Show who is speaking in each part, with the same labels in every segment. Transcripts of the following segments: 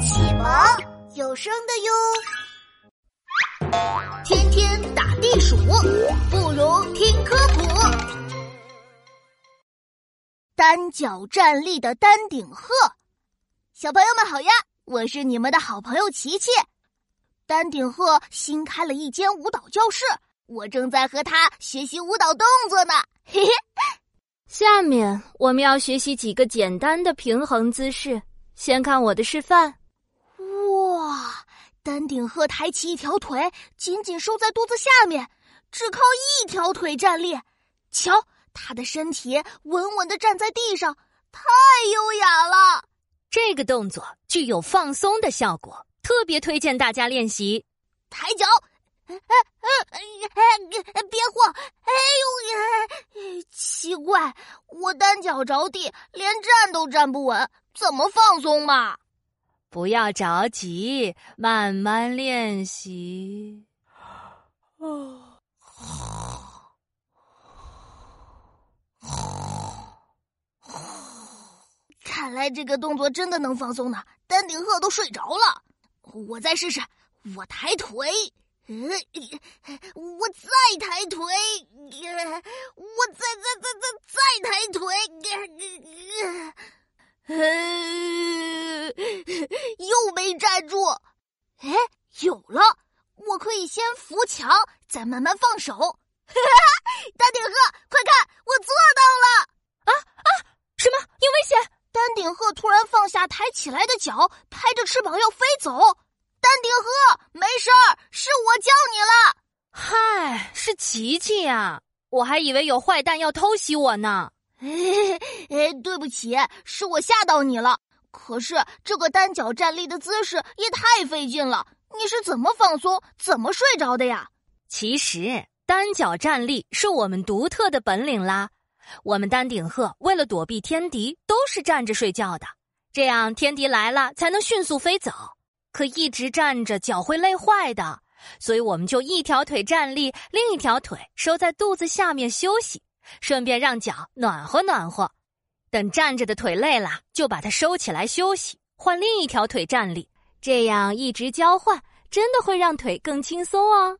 Speaker 1: 启蒙有声的哟。天天打地鼠，不如听科普。单脚站立的丹顶鹤，小朋友们好呀！我是你们的好朋友琪琪。丹顶鹤新开了一间舞蹈教室，我正在和他学习舞蹈动作呢。嘿嘿。
Speaker 2: 下面我们要学习几个简单的平衡姿势。先看我的示范。
Speaker 1: 哇，丹顶鹤抬起一条腿，紧紧收在肚子下面，只靠一条腿站立。瞧，它的身体稳稳的站在地上，太优雅了。
Speaker 2: 这个动作具有放松的效果，特别推荐大家练习。
Speaker 1: 抬脚。哎哎哎！别晃！哎呦呀！奇怪，我单脚着地，连站都站不稳，怎么放松嘛？
Speaker 2: 不要着急，慢慢练习。
Speaker 1: 哦看来这个动作真的能放松呢。丹顶鹤都睡着了，我再试试。我抬腿。我再抬腿，我再再再再再抬腿，又没站住。哎，有了！我可扶墙，再慢慢放手。丹顶鹤，快看，我做到了！
Speaker 2: 啊啊！什么？有危险！
Speaker 1: 丹顶鹤突然放下抬起来的脚，拍着翅膀要飞走。丹顶鹤，没事儿，是我叫你了。
Speaker 2: 嗨，是琪琪呀！我还以为有坏蛋要偷袭我呢。
Speaker 1: 哎，对不起，是我吓到你了。可是这个单脚站立的姿势也太费劲了，你是怎么放松、怎么睡着的呀？
Speaker 2: 其实单脚站立是我们独特的本领啦。我们丹顶鹤为了躲避天敌，都是站着睡觉的，这样天敌来了才能迅速飞走。可一直站着脚会累坏的。所以我们就一条腿站立，另一条腿收在肚子下面休息，顺便让脚暖和暖和。等站着的腿累了，就把它收起来休息，换另一条腿站立。这样一直交换，真的会让腿更轻松哦。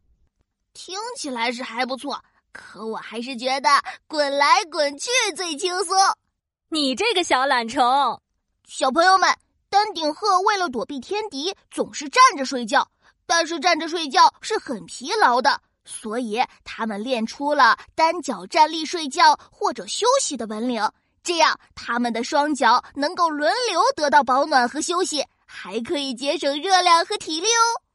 Speaker 1: 听起来是还不错，可我还是觉得滚来滚去最轻松。
Speaker 2: 你这个小懒虫，
Speaker 1: 小朋友们，丹顶鹤为了躲避天敌，总是站着睡觉。但是站着睡觉是很疲劳的，所以他们练出了单脚站立睡觉或者休息的本领。这样，他们的双脚能够轮流得到保暖和休息，还可以节省热量和体力哦。